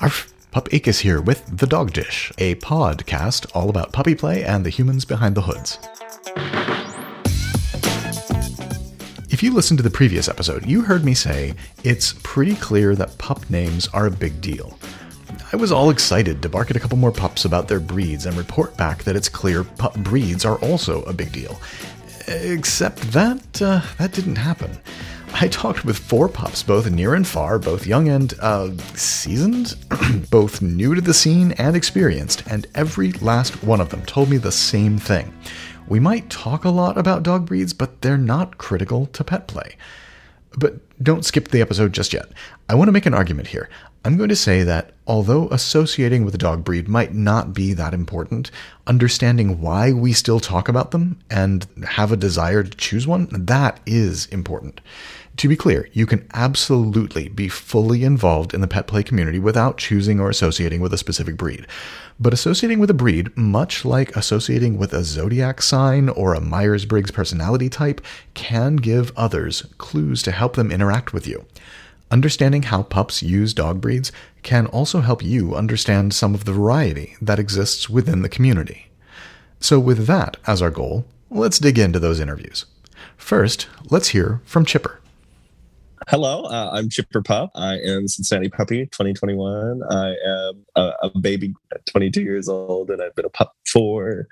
Arf, Pup Akis here with The Dog Dish, a podcast all about puppy play and the humans behind the hoods. If you listened to the previous episode, you heard me say it's pretty clear that pup names are a big deal. I was all excited to bark at a couple more pups about their breeds and report back that it's clear pup breeds are also a big deal. Except that uh, that didn't happen. I talked with four pups, both near and far, both young and uh, seasoned, both new to the scene and experienced, and every last one of them told me the same thing. We might talk a lot about dog breeds, but they're not critical to pet play. But don't skip the episode just yet. I want to make an argument here. I'm going to say that although associating with a dog breed might not be that important, understanding why we still talk about them and have a desire to choose one, that is important. To be clear, you can absolutely be fully involved in the pet play community without choosing or associating with a specific breed. But associating with a breed, much like associating with a zodiac sign or a Myers Briggs personality type, can give others clues to help them interact with you. Understanding how pups use dog breeds can also help you understand some of the variety that exists within the community. So, with that as our goal, let's dig into those interviews. First, let's hear from Chipper. Hello, uh, I'm Chipper Pup. I am Cincinnati Puppy 2021. I am a, a, baby 22 years old, and I've been a pup for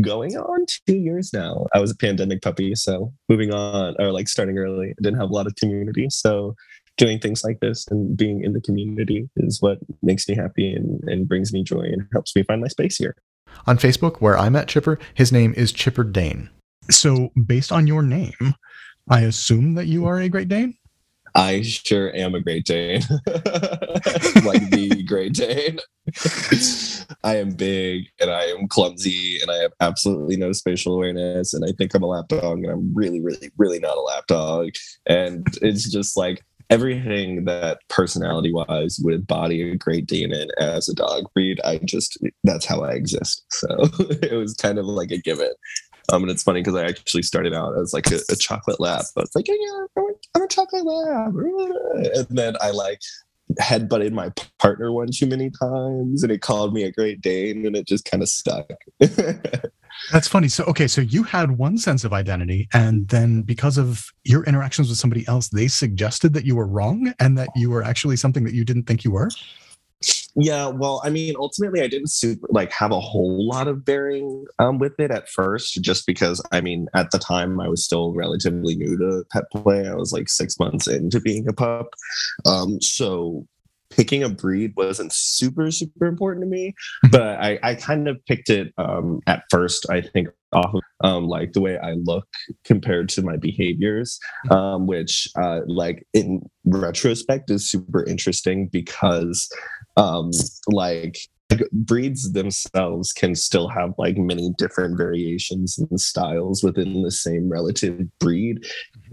going on two years now. I was a pandemic puppy, so moving on, or like starting early, I didn't have a lot of community. So doing things like this and being in the community is what makes me happy and, and brings me joy and helps me find my space here. On Facebook, where I met Chipper, his name is Chipper Dane. So, based on your name, I assume that you are a Great Dane? I sure am a Great Dane. like the Great Dane. I am big and I am clumsy and I have absolutely no spatial awareness. And I think I'm a lap dog and I'm really, really, really not a lap dog. And it's just like everything that personality wise would body a Great Dane in as a dog breed. I just, that's how I exist. So it was kind of like a given. Um, and it's funny because I actually started out as like a, a chocolate lab. but it's like, yeah, I'm a chocolate lab. And then I like headbutted my partner one too many times and it called me a great Dane and it just kind of stuck. That's funny. So, okay, so you had one sense of identity, and then because of your interactions with somebody else, they suggested that you were wrong and that you were actually something that you didn't think you were? Yeah, well, I mean, ultimately, I didn't super, like have a whole lot of bearing um, with it at first, just because I mean, at the time, I was still relatively new to pet play. I was like six months into being a pup, um, so picking a breed wasn't super super important to me. Mm-hmm. But I, I kind of picked it um, at first. I think off of um, like the way I look compared to my behaviors, um, which uh, like in retrospect is super interesting because um, like breeds themselves can still have like many different variations and styles within the same relative breed.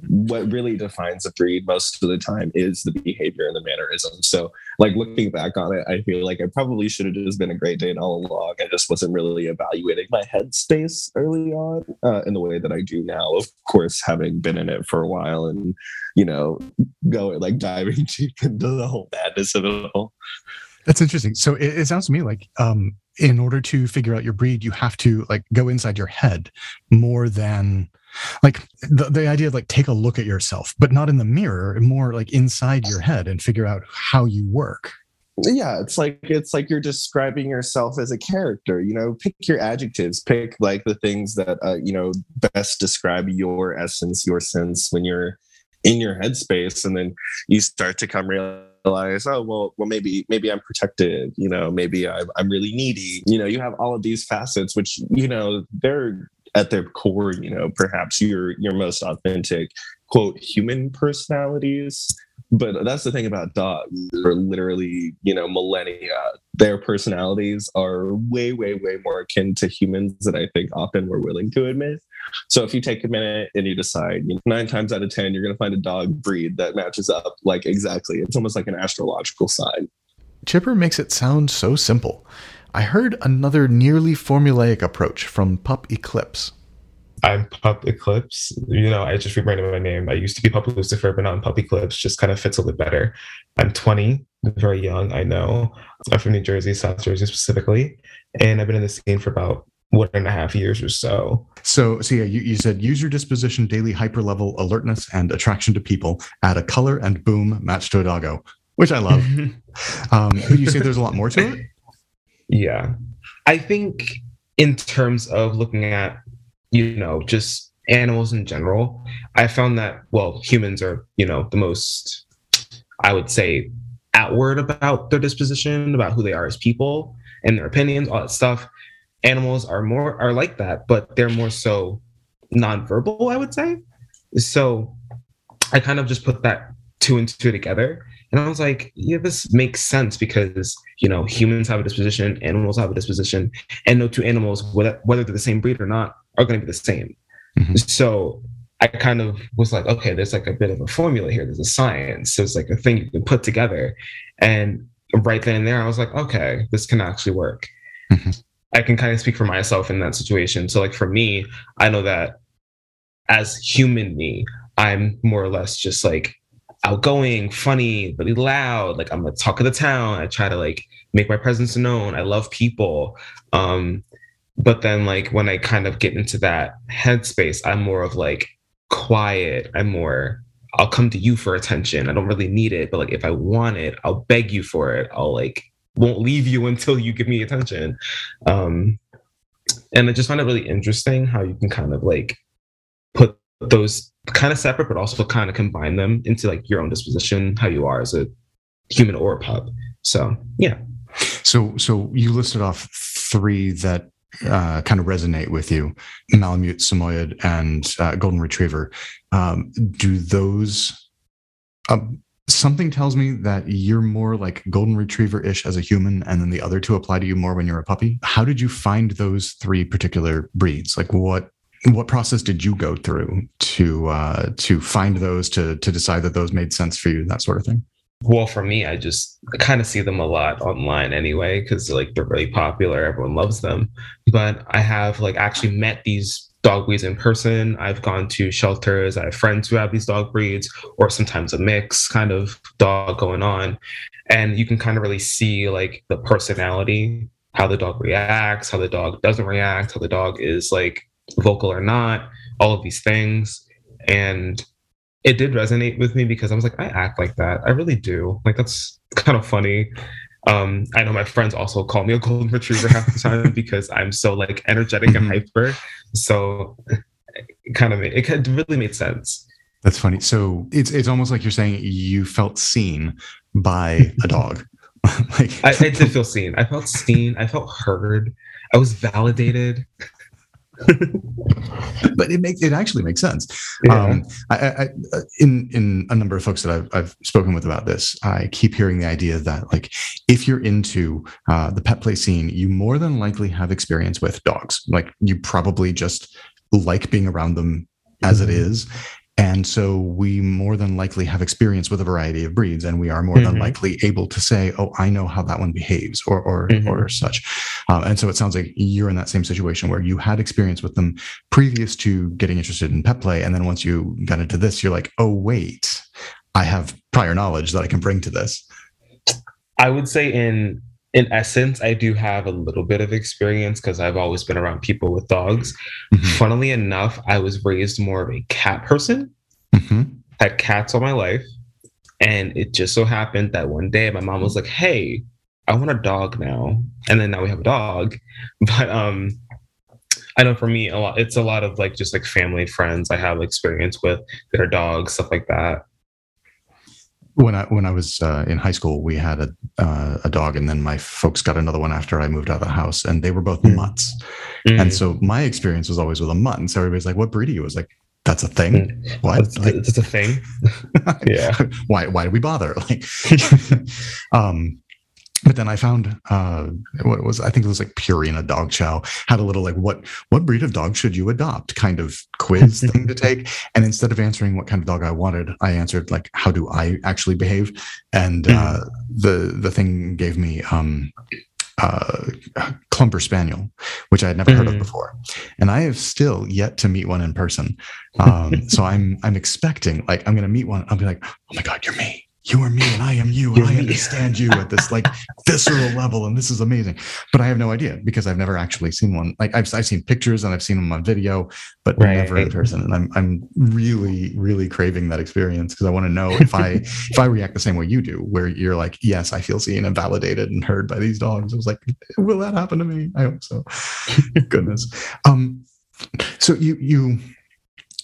What really defines a breed most of the time is the behavior and the mannerism. So, like looking back on it, I feel like I probably should have just been a Great Dane all along. I just wasn't really evaluating my headspace early on uh, in the way that I do now. Of course, having been in it for a while and you know, going like diving deep into the whole madness of it all. That's interesting. So it, it sounds to me like um, in order to figure out your breed, you have to like go inside your head more than like the, the idea of like take a look at yourself, but not in the mirror, more like inside your head and figure out how you work. Yeah it's like it's like you're describing yourself as a character you know? Pick your adjectives. Pick like the things that uh, you know best describe your essence your sense when you're in your headspace and then you start to come real realize, oh well, well maybe maybe I'm protected, you know, maybe I'm, I'm really needy. You know, you have all of these facets, which you know they're at their core, you know, perhaps your your most authentic quote human personalities. But that's the thing about dogs, for literally, you know, millennia. Their personalities are way, way, way more akin to humans than I think often we're willing to admit. So if you take a minute and you decide, you know, nine times out of 10, you're going to find a dog breed that matches up like exactly. It's almost like an astrological sign. Chipper makes it sound so simple. I heard another nearly formulaic approach from Pup Eclipse. I'm Pup Eclipse. You know, I just rebranded my name. I used to be Pup Lucifer, but now I'm Pup Eclipse. Just kind of fits a little bit better. I'm 20, very young, I know. I'm from New Jersey, South Jersey specifically. And I've been in the scene for about one and a half years or so. So, so yeah, you, you said use your disposition, daily hyper level alertness, and attraction to people. Add a color and boom, match to a doggo, which I love. um, but you say there's a lot more to it. Yeah, I think in terms of looking at you know just animals in general, I found that well, humans are you know the most I would say outward about their disposition, about who they are as people and their opinions, all that stuff animals are more are like that, but they're more so nonverbal, I would say. So I kind of just put that two and two together. And I was like, yeah, this makes sense because, you know, humans have a disposition, animals have a disposition, and no two animals, whether, whether they're the same breed or not, are going to be the same. Mm-hmm. So I kind of was like, okay, there's like a bit of a formula here. There's a science. There's like a thing you can put together. And right then and there, I was like, okay, this can actually work. Mm-hmm. I can kind of speak for myself in that situation. So, like for me, I know that as human me, I'm more or less just like outgoing, funny, really loud. Like I'm a talk of the town. I try to like make my presence known. I love people. Um, but then like when I kind of get into that headspace, I'm more of like quiet. I'm more I'll come to you for attention. I don't really need it, but like if I want it, I'll beg you for it. I'll like won't leave you until you give me attention. Um, and I just find it really interesting how you can kind of like put those kind of separate, but also kind of combine them into like your own disposition, how you are as a human or a pup. So yeah. So so you listed off three that uh, kind of resonate with you: Malamute, Samoyed, and uh, Golden Retriever. Um, do those um, something tells me that you're more like golden retriever ish as a human and then the other two apply to you more when you're a puppy. How did you find those three particular breeds? Like what what process did you go through to uh to find those to to decide that those made sense for you that sort of thing? Well for me i just kind of see them a lot online anyway because like they're really popular everyone loves them. But i have like actually met these dog breeds in person. I've gone to shelters. I have friends who have these dog breeds, or sometimes a mix kind of dog going on. And you can kind of really see like the personality, how the dog reacts, how the dog doesn't react, how the dog is like vocal or not, all of these things. And it did resonate with me because I was like, I act like that. I really do. Like that's kind of funny. Um, I know my friends also call me a golden retriever half the time because I'm so like energetic and mm-hmm. hyper. So it kind of made, it really made sense. That's funny. So it's it's almost like you're saying you felt seen by a dog. like I, I did feel seen. I felt seen. I felt heard. I was validated. but it makes it actually makes sense. Yeah. Um, I, I, in in a number of folks that I've, I've spoken with about this, I keep hearing the idea that like if you're into uh, the pet play scene, you more than likely have experience with dogs. Like you probably just like being around them as it mm-hmm. is and so we more than likely have experience with a variety of breeds, and we are more mm-hmm. than likely able to say, "Oh, I know how that one behaves," or or mm-hmm. or such. Um, and so it sounds like you're in that same situation where you had experience with them previous to getting interested in pet play, and then once you got into this, you're like, "Oh, wait, I have prior knowledge that I can bring to this." I would say in in essence, I do have a little bit of experience because I've always been around people with dogs. Mm-hmm. Funnily enough, I was raised more of a cat person. Mm-hmm. Had cats all my life. And it just so happened that one day my mom was like, Hey, I want a dog now. And then now we have a dog. But um I know for me a lot it's a lot of like just like family friends I have experience with their dogs, stuff like that when I when I was uh, in high school, we had a uh, a dog, and then my folks got another one after I moved out of the house, and they were both mm. mutts. Mm. And so my experience was always with a mutt, and so everybody's like, "What breed are you?" I was like, "That's a thing. Mm. What? That's, like, that's a thing. yeah. why? Why do we bother? Like, um, but then I found uh, what was I think it was like Purina Dog Chow had a little like what what breed of dog should you adopt kind of quiz thing to take, and instead of answering what kind of dog I wanted, I answered like how do I actually behave, and uh, mm. the the thing gave me um, uh, Clumber Spaniel, which I had never mm. heard of Mm. before, and I have still yet to meet one in person. Um, so I'm I'm expecting like I'm gonna meet one. I'll be like, oh my god, you're me. You are me, and I am you, and I understand you at this like visceral level, and this is amazing. But I have no idea because I've never actually seen one. Like I've I've seen pictures and I've seen them on video, but Right. never in person. And I'm I'm really really craving that experience because I want to know if I if I react the same way you do, where you're like, yes, I feel seen and validated and heard by these dogs. I was like, will that happen to me? I hope so. Goodness. Um, so you you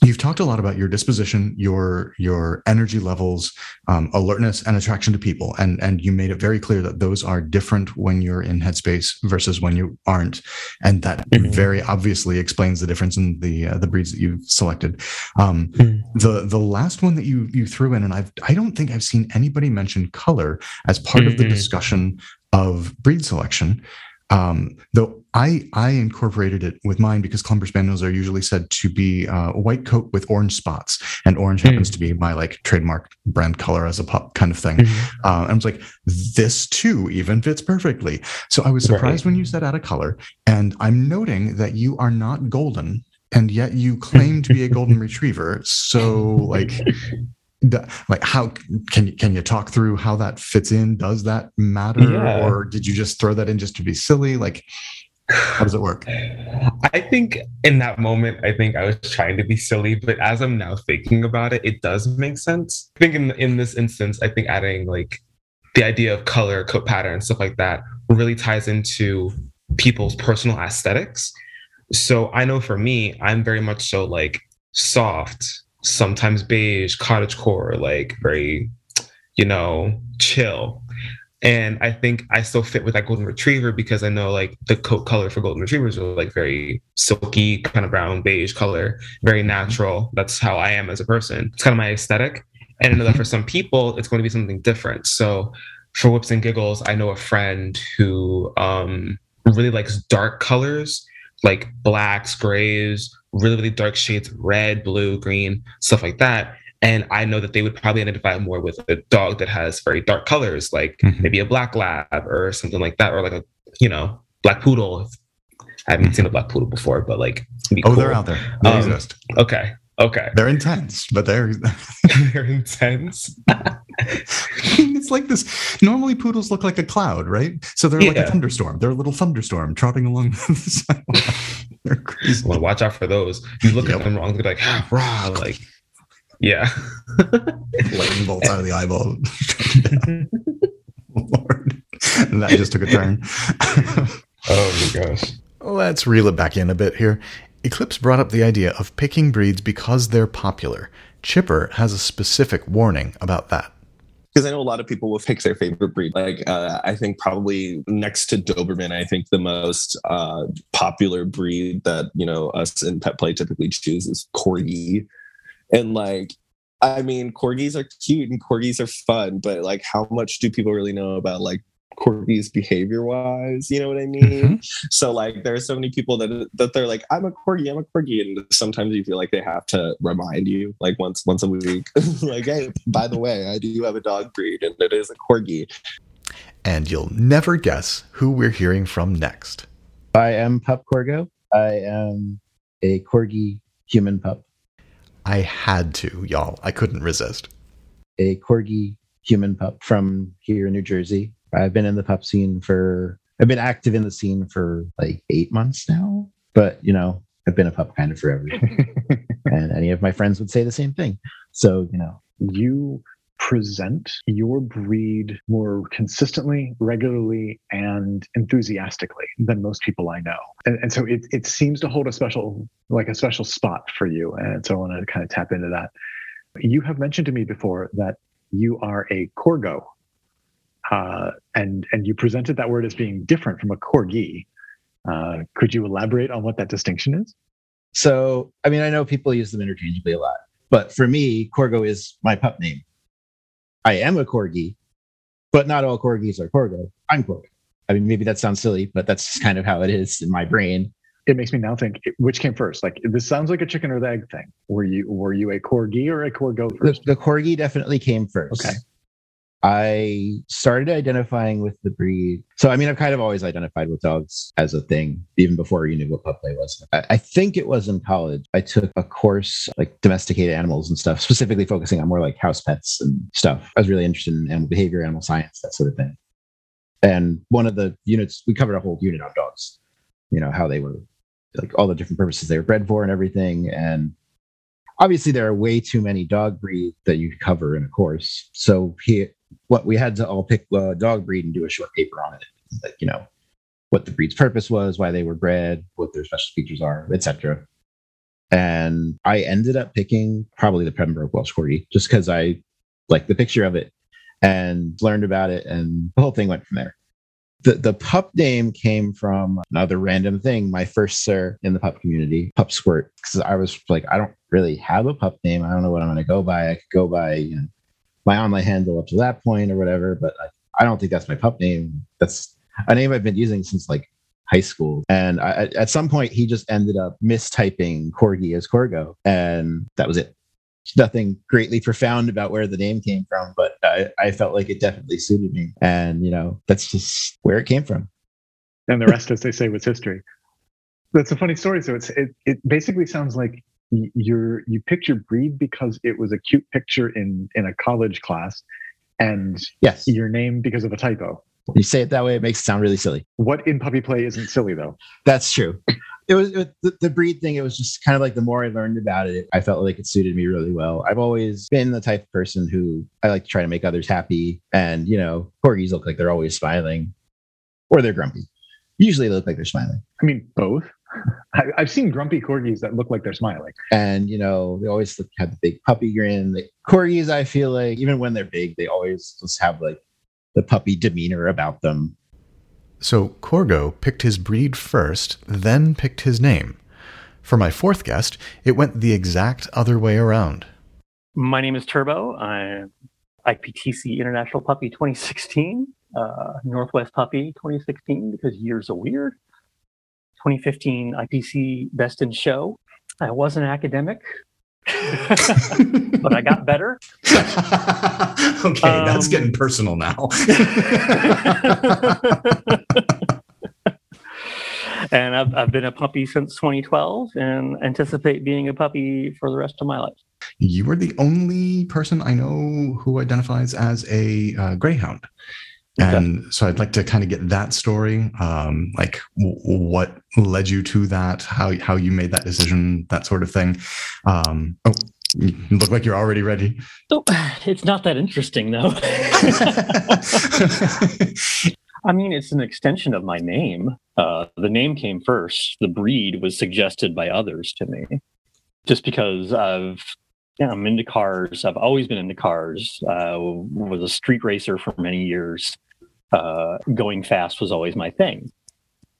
you've talked a lot about your disposition, your your energy levels, um, alertness, and attraction to people, and and you made it very clear that those are different when you're in headspace versus when you aren't, and that Mhm. very obviously explains the difference in the uh, the breeds that you've selected. Um, Mm. the the last one that you you threw in, and I've I don't think I've seen anybody mention color as part of the Mhm. discussion of breed selection. Um, though I I incorporated it with mine because Clumber Spaniels are usually said to be uh, a white coat with orange spots, and orange happens to be my like trademark brand color as a pup kind of thing. Mhm. Uh, and I was like, this too even fits perfectly. So I was surprised when you said out of color, and I'm noting that you are not golden, and yet you claim to be a golden retriever. So like. Like how can you can you talk through how that fits in does that matter Yeah. or did you just throw that in just to be silly like how does it work I think in that moment, I think I was trying to be silly, but as I'm now thinking about it, it does make sense. I think in in this instance, I think adding like the idea of color, coat pattern, stuff like that really ties into people's personal aesthetics. So I know for me, I'm very much so like soft, sometimes beige, cottage core, like very, you know, chill. And I think I still fit with that golden retriever because I know like the coat color for golden retrievers are like very silky, kind of brown, beige color, very natural. That's how I am as a person. It's kind of my aesthetic. And I know that for some people, it's going to be something different. So for whips and giggles, I know a friend who um, really likes dark colors, like blacks, grays, really, really dark shades, red, blue, green, stuff like that. And I know that they would probably identify more with a dog that has very dark colors, like Mhm. maybe a black lab or something like that, or like a, you know, black poodle. I haven't seen a black poodle before, but like, oh cool. they're out there they Um, exist Okay. Okay. they're intense but they're they're intense. it's like this normally poodles look like a cloud right so they're like a thunderstorm they're a little thunderstorm trotting along the sidewalk they're crazy Well, watch out for those. You look Yep. at them wrong, they're like, ah, rah, like, yeah. lightning bolts out of the eyeball Lord. And that just took a turn Oh my gosh. Let's reel it back in a bit here. Eclipse brought up the idea of picking breeds because they're popular. Chipper has a specific warning about that. because I know a lot of people will pick their favorite breed. Like uh, I think probably next to Doberman, I think the most uh, popular breed that you know us in pet play typically choose is Corgi, and like. I mean, corgis are cute and corgis are fun, but like, how much do people really know about like corgis behavior wise? You know what I mean? Mm-hmm. So like, there are so many people that that they're like, I'm a corgi, I'm a corgi, and sometimes you feel like they have to remind you, like once once a week, like, hey, by the way, I do have a dog breed, and it is a corgi. And you'll never guess who we're hearing from next. I am Pup Corgo. I am a corgi human pup. I had to, y'all. I couldn't resist. A corgi human pup from here in New Jersey. I've been in the pup scene for I've been active in the scene for like eight months now. But you know, I've been a pup kind of forever. and any of my friends would say the same thing. So, you know, you present your breed more consistently, regularly, and enthusiastically than most people I know. And, and so it, it seems to hold a special, like a special spot for you. And so I want to kind of tap into that. You have mentioned to me before that you are a Corgo. Uh, and and you presented that word as being different from a corgi. Uh, could you elaborate on what that distinction is? so I mean I know people use them interchangeably a lot, but for me, Corgo is my pup name. I am a corgi, but not all corgis are Corgo. I'm Corgo. I mean, maybe that sounds silly, but that's kind of how it is in my brain. it makes me now think which came first. Like this sounds like a chicken or the egg thing. Were you were you a corgi or a corgo The, first? the corgi definitely came first. Okay. I started identifying with the breed. So, I mean, I've kind of always identified with dogs as a thing, even before you knew what pup play was. I, I think it was in college. I took a course like domesticated animals and stuff, specifically focusing on more like house pets and stuff. I was really interested in animal behavior, animal science, that sort of thing. And one of the units, we covered a whole unit on dogs, you know, how they were like all the different purposes they were bred for and everything. And obviously there are way too many dog breeds that you cover in a course. So he, what we had to all pick a dog breed and do a short paper on it, like, you know, what the breed's purpose was, why they were bred, what their special features are, etc. And I ended up picking probably the Pembroke Welsh Corgi just because I liked the picture of it and learned about it, and the whole thing went from there the, the pup name came from another random thing. My first sir in the pup community, Pup Squirt, because I was like, I don't really have a pup name. I don't know what I'm going to go by. I could go by you know, my online handle up to that point or whatever, but I, I don't think that's my pup name. That's a name I've been using since like high school. And I, at some point, he just ended up mistyping Corgi as Corgo, and that was it nothing greatly profound about where the name came from, but I, I felt like it definitely suited me. And, you know, that's just where it came from. And the rest, as they say, was history. That's a funny story. So it's it, it basically sounds like you're you picked your breed because it was a cute picture in in a college class, and yes, your name because of a typo. You say it that way, it makes it sound really silly. What in puppy play isn't silly though? That's true it was, it the, the, breed thing. It was just kind of like the more I learned about it, I felt like it suited me really well. I've always been the type of person who I like to try to make others happy. And, you know, corgis look like they're always smiling or they're grumpy. Usually they look like they're smiling. I mean, both. I, have seen grumpy corgis that look like they're smiling. And, you know, they always look, have the big puppy grin. The corgis, I feel like, even when they're big, they always just have like the puppy demeanor about them. So Corgo picked his breed first, then picked his name. For my fourth guest, it went the exact other way around. My name is Turbo. I'm IPTC International Puppy 2016, uh, Northwest Puppy 2016 because years are weird. 2015 IPC Best in Show. I was an academic, but I got better. okay, um, that's getting personal now. and I've, I've been a puppy since 2012 and anticipate being a puppy for the rest of my life. You are the only person I know who identifies as a uh, greyhound. And okay. so I'd like to kind of get that story, um, like w- what led you to that, how how you made that decision, that sort of thing. Um, oh, you look like you're already ready. Oh, it's not that interesting, though. I mean, it's an extension of my name. Uh, the name came first. The breed was suggested by others to me, just because I've yeah, I'm into cars. I've always been into cars. Uh, was a street racer for many years. Uh, going fast was always my thing.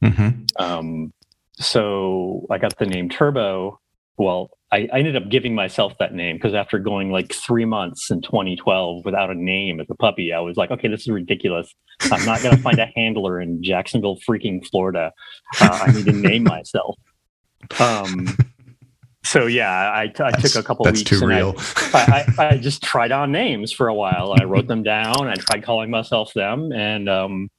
Mm-hmm. Um, so I got the name Turbo. Well, I, I ended up giving myself that name because after going like three months in 2012 without a name as a puppy, I was like, okay, this is ridiculous. I'm not going to find a handler in Jacksonville, freaking Florida. Uh, I need to name myself. Um, so yeah, I, I took a couple that's weeks. That's too real. I, I, I, just tried on names for a while. I wrote them down. I tried calling myself them, and um,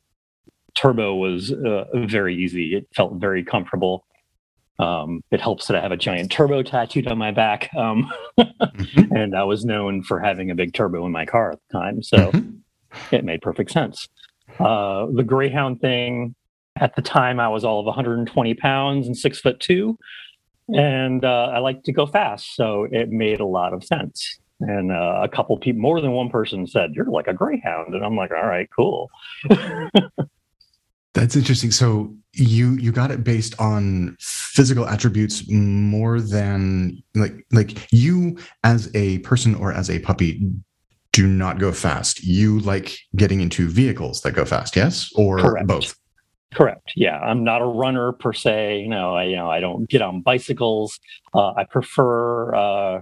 Turbo was uh, very easy. It felt very comfortable. Um, it helps that I have a giant turbo tattooed on my back. Um, mm-hmm. And I was known for having a big turbo in my car at the time. So mm-hmm. it made perfect sense. Uh, the Greyhound thing, at the time, I was all of 120 pounds and six foot two. And uh, I like to go fast. So it made a lot of sense. And uh, a couple people, more than one person said, You're like a Greyhound. And I'm like, All right, cool. That's interesting. So you you got it based on physical attributes more than like like you as a person or as a puppy do not go fast. You like getting into vehicles that go fast, yes, or Correct. both. Correct. Yeah, I'm not a runner per se. You know, I you know I don't get on bicycles. Uh, I prefer uh,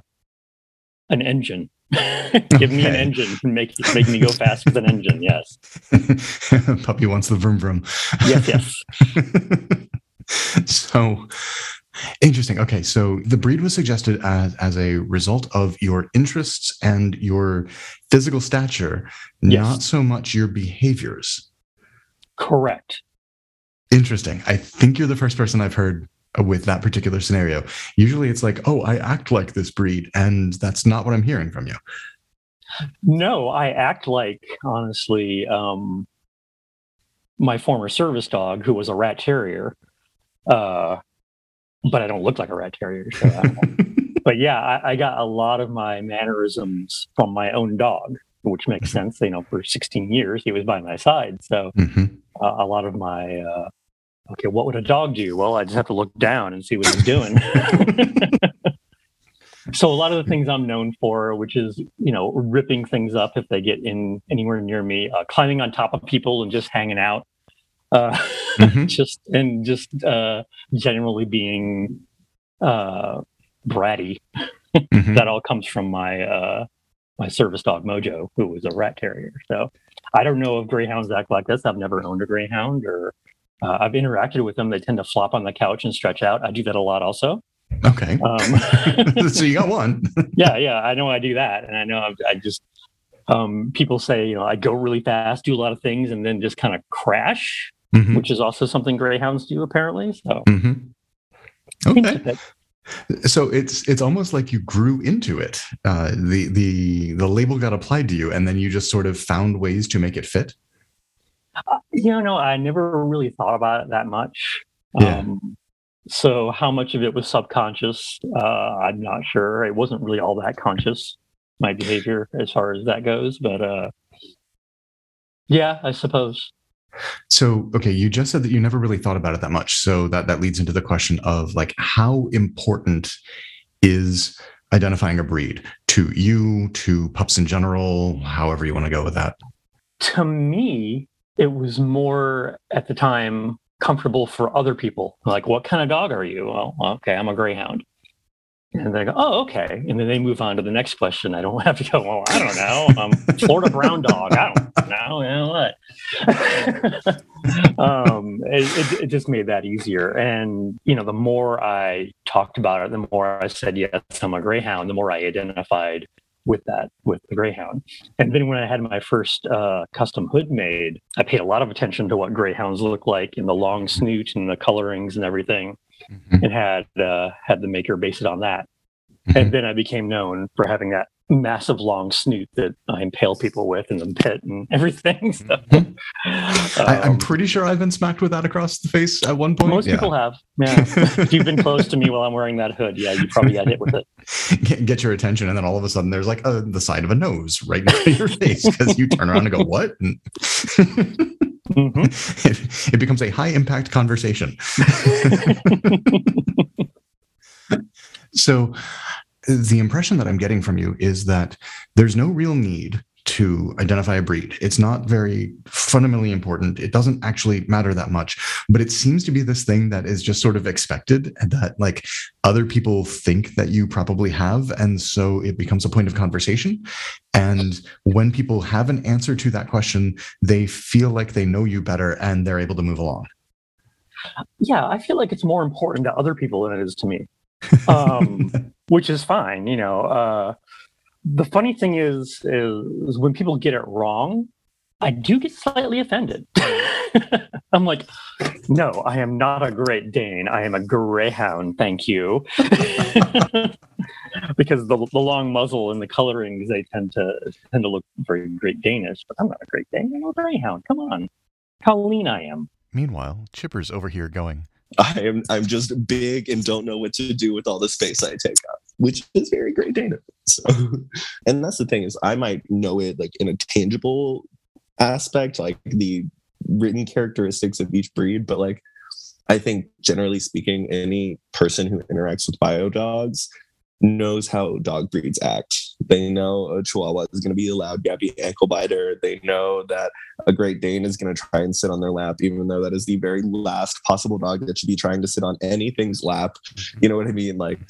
an engine Give me an engine. Make make me go fast with an engine. Yes. Puppy wants the vroom vroom. Yes. Yes. so, Interesting. Okay, so the breed was suggested as as a result of your interests and your physical stature, Yes. not so much your behaviors. Correct. Interesting. I think you're the first person I've heard with that particular scenario. Usually it's like, "Oh, I act like this breed," and that's not what I'm hearing from you. No, I act like honestly um, my former service dog, who was a rat terrier, uh, but I don't look like a rat terrier. So but yeah, I, I got a lot of my mannerisms from my own dog, which makes sense. You know, for 16 years he was by my side, so Mhm. uh, a lot of my uh, okay, what would a dog do? Well, I just have to look down and see what he's doing. so a lot of the things I'm known for, which is you know ripping things up if they get in anywhere near me, uh, climbing on top of people and just hanging out, uh, Mhm. just and just uh, generally being uh, bratty. Mhm. That all comes from my uh, my service dog Mojo, who was a rat terrier. So I don't know if greyhounds act like this. I've never owned a greyhound, or uh, I've interacted with them. They tend to flop on the couch and stretch out. I do that a lot, also. Okay. Um, so you got one. yeah, yeah, I know I do that, and I know I've, I just um, people say you know I go really fast, do a lot of things, and then just kind of crash, Mhm. which is also something greyhounds do apparently. So Mhm. Okay. So it's it's almost like you grew into it. Uh, the the the label got applied to you, and then you just sort of found ways to make it fit. You know, I never really thought about it that much. Yeah. Um, so how much of it was subconscious? Uh, I'm not sure. It wasn't really all that conscious, my behavior as far as that goes. But uh, yeah, I suppose. So okay, you just said that you never really thought about it that much. So that that leads into the question of like how important is identifying a breed to you, to pups in general, however you want to go with that. To me, it was more at the time comfortable for other people. Like, what kind of dog are you? Well, okay, I'm a greyhound. And they go, oh, okay. And then they move on to the next question. I don't have to go, well, I don't know. I'm Florida brown dog. I don't know. You know what? um, it, it, it just made that easier. And, you know, the more I talked about it, the more I said, yes, I'm a greyhound, the more I identified with that, with the greyhound. And then when I had my first uh, custom hood made, I paid a lot of attention to what greyhounds look like and the long snoot and the colorings and everything Mhm. and had uh, had the maker base it on that. Mhm. And then I became known for having that massive long snoot that I impale people with in the pit and everything. So, Mhm. I, I'm um, pretty sure I've been smacked with that across the face at one point. most Yeah. people have. Yeah. if you've been close to me while I'm wearing that hood, yeah, you probably got hit with it. get, get your attention, and then all of a sudden there's like a, the side of a nose right in your face because you turn around and go, "What?" And hmm it, it becomes a high impact conversation. so, the impression that I'm getting from you is that there's no real need to identify a breed. It's not very fundamentally important. It doesn't actually matter that much, but it seems to be this thing that is just sort of expected and that like other people think that you probably have. And so it becomes a point of conversation. And when people have an answer to that question, they feel like they know you better and they're able to move along. Yeah, I feel like it's more important to other people than it is to me. Um, which is fine. You know, uh, the funny thing is, is when people get it wrong, I do get slightly offended. I'm like, no, I am not a Great Dane. I am a Greyhound. Thank you. because the, the long muzzle and the colorings they tend to tend to look very Great Danish. But I'm not a Great Dane. I'm a Greyhound. Come on, how lean I am. Meanwhile, Chipper's over here going, I am I'm just big and don't know what to do with all the space I take up, which is very great data. So, and that's the thing is I might know it like in a tangible aspect, like the written characteristics of each breed, but like I think generally speaking, any person who interacts with bio dogs knows how dog breeds act. They know a Chihuahua is going to be a loud, gappy ankle biter. They know that a Great Dane is going to try and sit on their lap, even though that is the very last possible dog that should be trying to sit on anything's lap. You know what I mean? Like,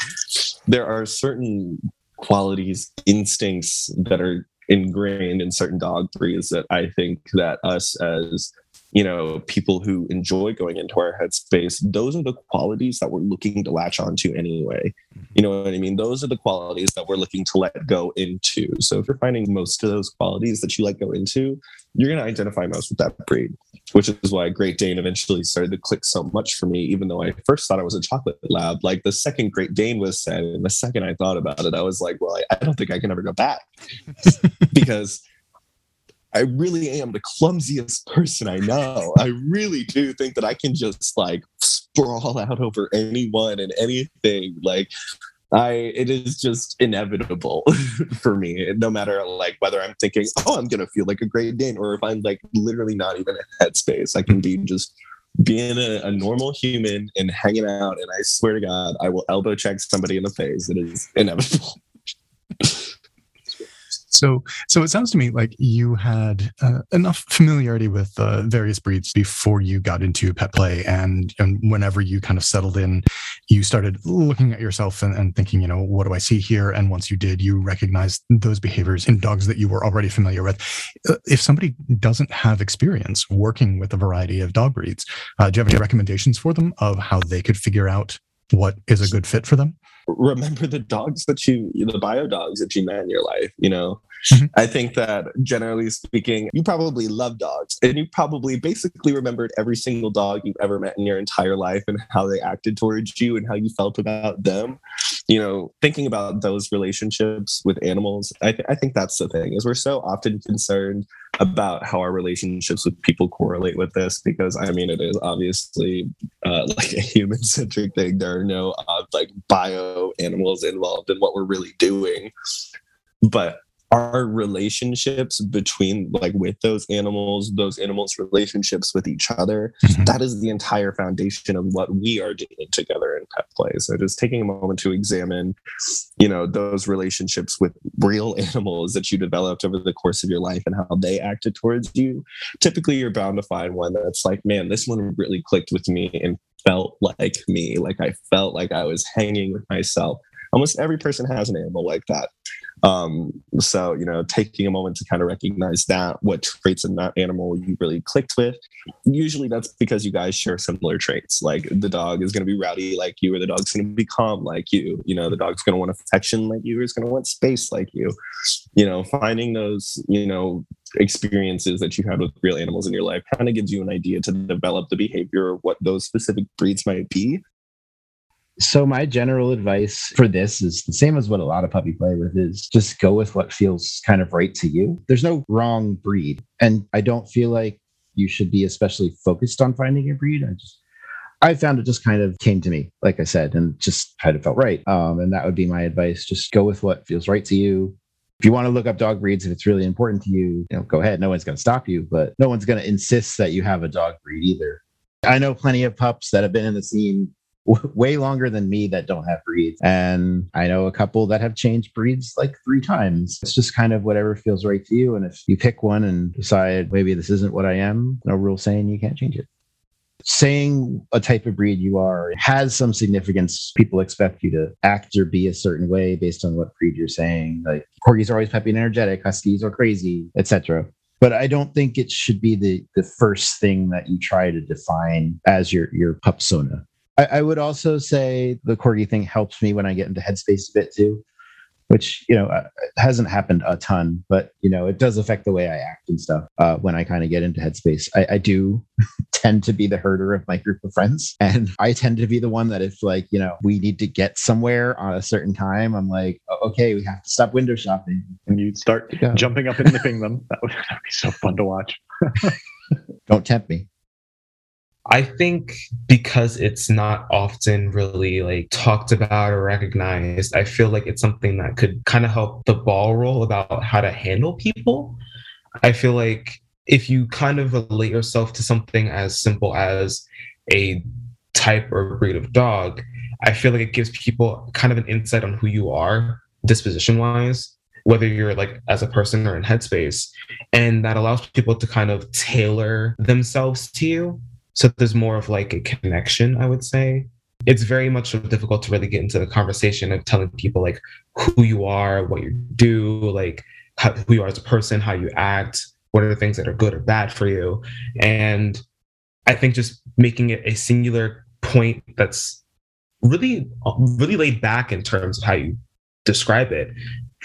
there are certain qualities, instincts that are ingrained in certain dog breeds that I think that us as you know, people who enjoy going into our headspace, those are the qualities that we're looking to latch onto anyway. Mm-hmm. You know what I mean? Those are the qualities that we're looking to let go into. So if you're finding most of those qualities that you let go into, you're going to identify most with that breed, which is why Great Dane eventually started to click so much for me, even though I first thought I was a chocolate lab. Like the second Great Dane was said, and the second I thought about it, I was like, well, I, I don't think I can ever go back because I really am the clumsiest person I know. I really do think that I can just like sprawl out over anyone and anything. Like I it is just inevitable for me. No matter like whether I'm thinking, oh, I'm gonna feel like a great Dane, or if I'm like literally not even a headspace, I can be just being a, a, normal human and hanging out. And I swear to God, I will elbow check somebody in the face. It is inevitable. So, so it sounds to me like you had uh, enough familiarity with uh, various breeds before you got into pet play, and and whenever you kind of settled in, you started looking at yourself and, and thinking, you know, what do I see here? And once you did, you recognized those behaviors in dogs that you were already familiar with. Uh, if somebody doesn't have experience working with a variety of dog breeds, uh, do you have any recommendations for them of how they could figure out what is a good fit for them? remember the dogs that you the bio dogs that you met in your life you know mm-hmm. i think that generally speaking you probably love dogs and you probably basically remembered every single dog you've ever met in your entire life and how they acted towards you and how you felt about them you know thinking about those relationships with animals i, th- I think that's the thing is we're so often concerned about how our relationships with people correlate with this because I mean it is obviously uh, like a human centric thing. There are no uh, like bio animals involved in what we're really doing, but our relationships between like with those animals those animals relationships with each other mm-hmm. that is the entire foundation of what we are doing together in pet play. So just taking a moment to examine you know those relationships with real animals that you developed over the course of your life and how they acted towards you. Typically you're bound to find one that's like man this one really clicked with me and felt like me. Like i felt like i was hanging with myself. Almost every person has an animal like that um, so, you know, taking a moment to kind of recognize that, what traits in that animal you really clicked with. Usually that's because you guys share similar traits. Like the dog is going to be rowdy like you, or the dog's going to be calm like you. You know, the dog's going to want affection like you, or it's going to want space like you. You know, finding those, you know, experiences that you had with real animals in your life kind of gives you an idea to develop the behavior of what those specific breeds might be so my general advice for this is the same as what a lot of puppy play with is just go with what feels kind of right to you. There's no wrong breed. And I don't feel like you should be especially focused on finding a breed. I just I found it just kind of came to me, like I said, and just kind of felt right. Um, and that would be my advice. Just go with what feels right to you. If you want to look up dog breeds, if it's really important to you, you know, go ahead. No one's going to stop you, but no one's going to insist that you have a dog breed either. I know plenty of pups that have been in the scene way longer than me that don't have breeds. And I know a couple that have changed breeds like three times. It's just kind of whatever feels right to you. And if you pick one and decide maybe this isn't what I am, no rule saying you can't change it. Saying a type of breed you are has some significance. People expect you to act or be a certain way based on what breed you're saying. Like corgis are always peppy and energetic, huskies are crazy, etc but I don't think it should be the the first thing that you try to define as your your pupsona. I, I, would also say the corgi thing helps me when I get into headspace a bit too, which you know uh, hasn't happened a ton, but you know it does affect the way I act and stuff uh, when I kind of get into headspace. I, I do tend to be the herder of my group of friends, and I tend to be the one that if like you know we need to get somewhere on a certain time, I'm like, okay, we have to stop window shopping, and you start jumping up and nipping them. That would be so fun to watch. Don't tempt me. I think because it's not often really like talked about or recognized, I feel like it's something that could kind of help the ball roll about how to handle people. I feel like if you kind of relate yourself to something as simple as a type or breed of dog, I feel like it gives people kind of an insight on who you are disposition wise whether you're like as a person or in headspace and that allows people to kind of tailor themselves to you so there's more of like a connection, I would say. It's very much difficult to really get into the conversation of telling people like who you are, what you do, like how, who you are as a person, how you act, what are the things that are good or bad for you and i think just making it a singular point that's really really laid back in terms of how you describe it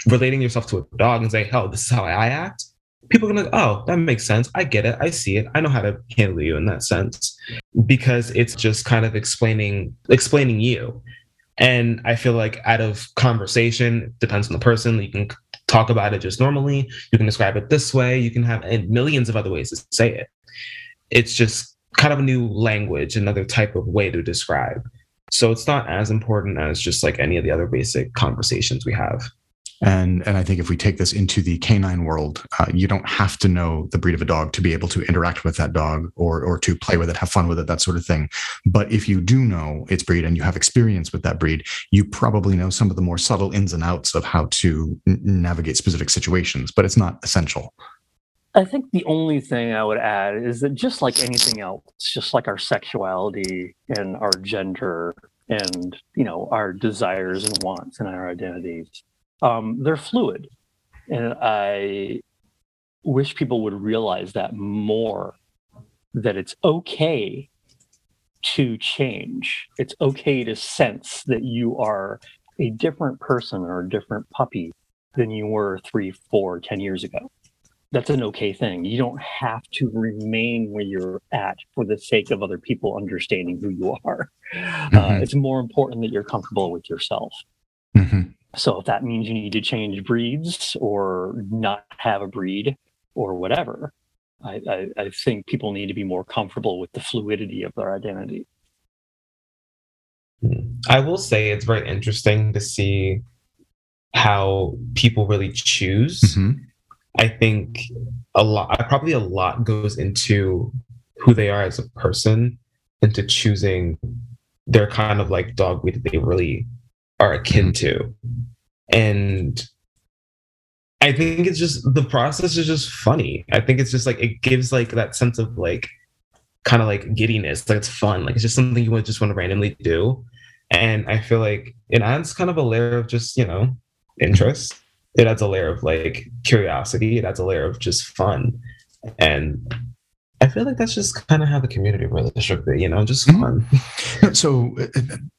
relating yourself to a dog and saying oh this is how i act people are gonna oh that makes sense. I get it. I see it. I know how to handle you in that sense because it's just kind of explaining explaining you. And i feel like out of conversation depends on the person. You can talk about it just normally. You can describe it this way. You can have and millions of other ways to say it. It's just kind of a new language another type of way to describe. So it's not as important as just like any of the other basic conversations we have and and I think if we take this into the canine world, uh, you don't have to know the breed of a dog to be able to interact with that dog or or to play with it, have fun with it, that sort of thing. But if you do know its breed and you have experience with that breed, you probably know some of the more subtle ins and outs of how to n- navigate specific situations. But it's not essential. I think the only thing I would add is that just like anything else, just like our sexuality and our gender and you know our desires and wants and our identities um, they're fluid. And I wish people would realize that more that it's okay to change. It's okay to sense that you are a different person or a different puppy than you were three, four, ten years ago. That's an okay thing. You don't have to remain where you're at for the sake of other people understanding who you are. Mm-hmm. Uh, it's more important that you're comfortable with yourself. Mm-hmm. So if that means you need to change breeds or not have a breed or whatever, I, I, I, think people need to be more comfortable with the fluidity of their identity. I will say it's very interesting to see how people really choose. Mm-hmm. I think a lot, probably a lot goes into who they are as a person, into choosing their kind of like dog breed that they really are akin to. And I think it's just the process is just funny. I think it's just like it gives like that sense of like kind of like giddiness. Like it's fun. Like it's just something you would just want to randomly do. And I feel like it adds kind of a layer of just, you know, interest. It adds a layer of like curiosity. It adds a layer of just fun. And I feel like that's just kind of how the community really should be, you know, just mm-hmm. fun. So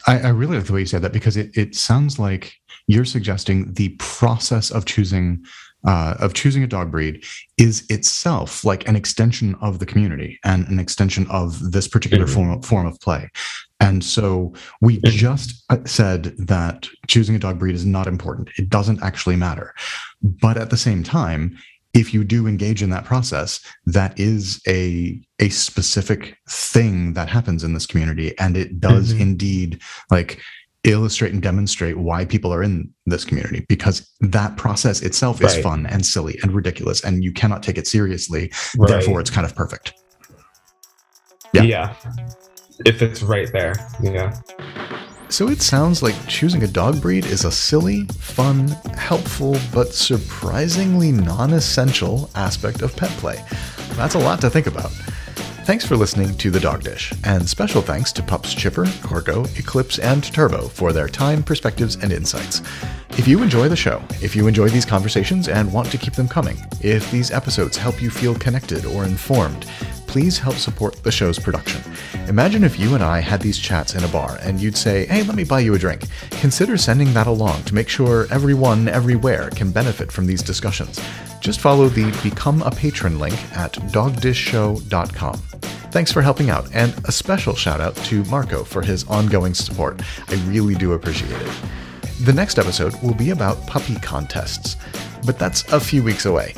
I, I, really like the way you said that because it, it sounds like you're suggesting the process of choosing uh, of choosing a dog breed is itself like an extension of the community and an extension of this particular mm-hmm. form, form of play. And so we mm-hmm. just uh, said that choosing a dog breed is not important. It doesn't actually matter. But at the same time, if you do engage in that process, that is a a specific thing that happens in this community, and it does mm-hmm. indeed like illustrate and demonstrate why people are in this community because that process itself is fun and silly and ridiculous, and you cannot take it seriously. Right. Therefore, it's kind of perfect. Yeah. yeah, if it's right there, yeah. So it sounds like choosing a dog breed is a silly, fun, helpful, but surprisingly non essential aspect of pet play. That's a lot to think about. Thanks for listening to The Dog Dish, and special thanks to Pups Chipper, Corgo, Eclipse, and Turbo for their time, perspectives, and insights. If you enjoy the show, if you enjoy these conversations and want to keep them coming, if these episodes help you feel connected or informed, please help support the show's production. Imagine if you and I had these chats in a bar and you'd say, hey, let me buy you a drink. Consider sending that along to make sure everyone, everywhere can benefit from these discussions. Just follow the Become a Patron link at dogdishshow.com. Thanks for helping out, and a special shout out to Marco for his ongoing support. I really do appreciate it. The next episode will be about puppy contests, but that's a few weeks away.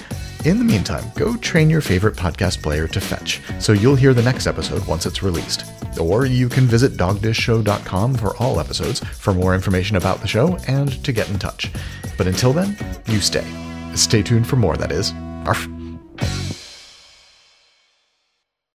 In the meantime, go train your favorite podcast player to fetch, so you'll hear the next episode once it's released. Or you can visit dogdishshow.com for all episodes for more information about the show and to get in touch. But until then, you stay. Stay tuned for more, that is. Arf.